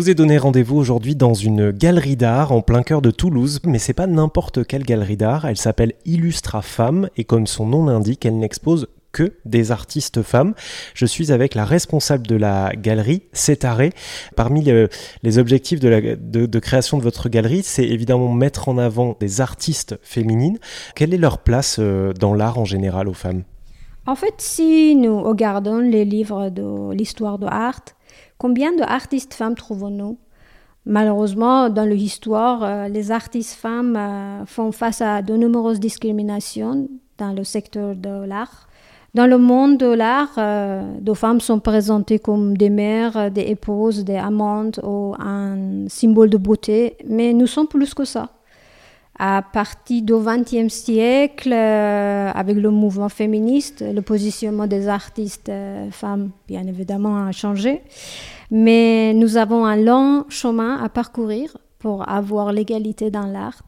Vous ai donné rendez-vous aujourd'hui dans une galerie d'art en plein cœur de Toulouse, mais c'est pas n'importe quelle galerie d'art, elle s'appelle Illustra Femmes et comme son nom l'indique, elle n'expose que des artistes femmes. Je suis avec la responsable de la galerie, Cétaré. Parmi les objectifs de, la, de, création de votre galerie, c'est évidemment mettre en avant des artistes féminines. Quelle est leur place euh, dans l'art en général aux femmes? En fait, si nous regardons les livres de l'histoire de l'art, combien d'artistes femmes trouvons-nous? Malheureusement, dans l'histoire, euh, les artistes femmes euh, font face à de nombreuses discriminations dans le secteur de l'art. Dans le monde de l'art, euh, des femmes sont présentées comme des mères, des épouses, des amantes ou un symbole de beauté, mais nous sommes plus que ça. À partir du XXe siècle, euh, avec le mouvement féministe, le positionnement des artistes euh, femmes, bien évidemment, a changé. Mais nous avons un long chemin à parcourir pour avoir l'égalité dans l'art.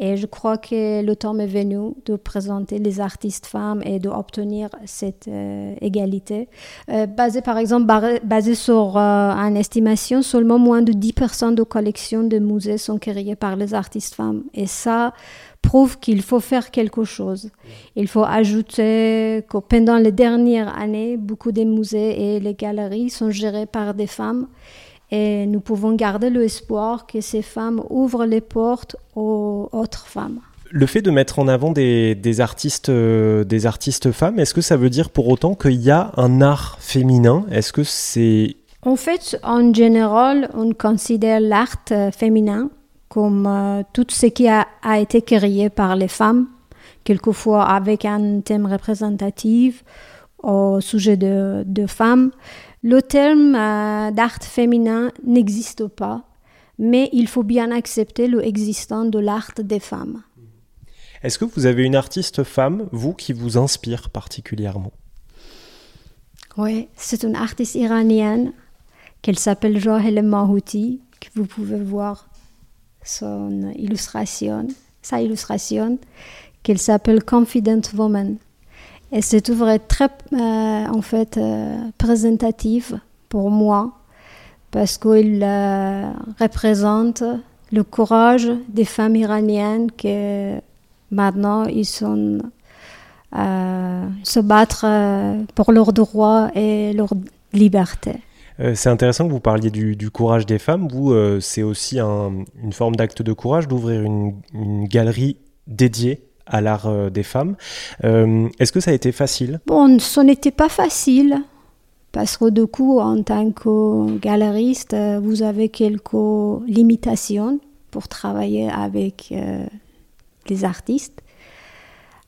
Et je crois que le temps est venu de présenter les artistes femmes et d'obtenir cette euh, égalité. Euh, basé par exemple, basé sur euh, une estimation, seulement moins de 10% de collections de musées sont créées par les artistes femmes. Et ça prouve qu'il faut faire quelque chose. Il faut ajouter que pendant les dernières années, beaucoup des musées et les galeries sont gérés par des femmes et nous pouvons garder l'espoir que ces femmes ouvrent les portes aux autres femmes. Le fait de mettre en avant des, artistes, euh, des artistes femmes, est-ce que ça veut dire pour autant qu'il y a un art féminin? Est-ce que c'est... En fait, en général, on considère l'art euh, féminin comme euh, tout ce qui a, été créé par les femmes, quelquefois avec un thème représentatif au sujet de, de femmes. Le terme euh, d'art féminin n'existe pas, mais il faut bien accepter l'existence de l'art des femmes. Est-ce que vous avez une artiste femme, vous, qui vous inspire particulièrement? Oui, c'est une artiste iranienne qu'elle s'appelle Johel Mahouti, que vous pouvez voir son illustration, sa illustration, qu'elle s'appelle Confident Woman. Et c'est vrai très, euh, en fait, euh, présentative pour moi parce qu'il euh, représente le courage des femmes iraniennes qui maintenant ils sont se battre pour leurs droits et leur liberté. c'est intéressant que vous parliez du, courage des femmes. Vous, c'est aussi une forme d'acte de courage d'ouvrir une, galerie dédiée à l'art euh, des femmes. Euh, est-ce que ça a été facile? Bon, ce n'était pas facile. Parce que du coup, en tant que galeriste, euh, vous avez quelques limitations pour travailler avec les artistes.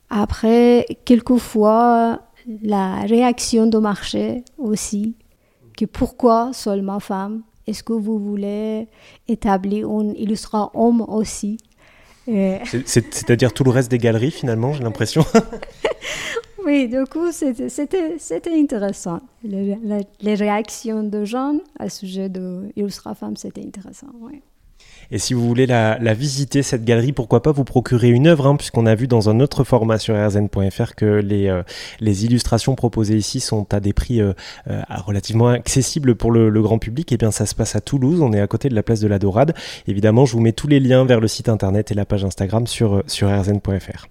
Après, quelquefois, la réaction du marché aussi, que pourquoi seulement femme? Est-ce que vous voulez établir un illustrateur homme aussi? C'est-à-dire tout le reste des galeries, finalement, j'ai l'impression. oui, du coup, c'était intéressant. Les, réactions de gens à sujet de Illustra Femme, c'était intéressant. Oui. Et si vous voulez la, visiter, cette galerie, pourquoi pas vous procurer une œuvre, hein, puisqu'on a vu dans un autre format sur rzn.fr que les, euh, les illustrations proposées ici sont à des prix euh, euh, relativement accessibles pour le, grand public. Et eh bien ça se passe à Toulouse, on est à côté de la place de la Dorade. Évidemment, je vous mets tous les liens vers le site internet et la page Instagram sur, sur rzn.fr.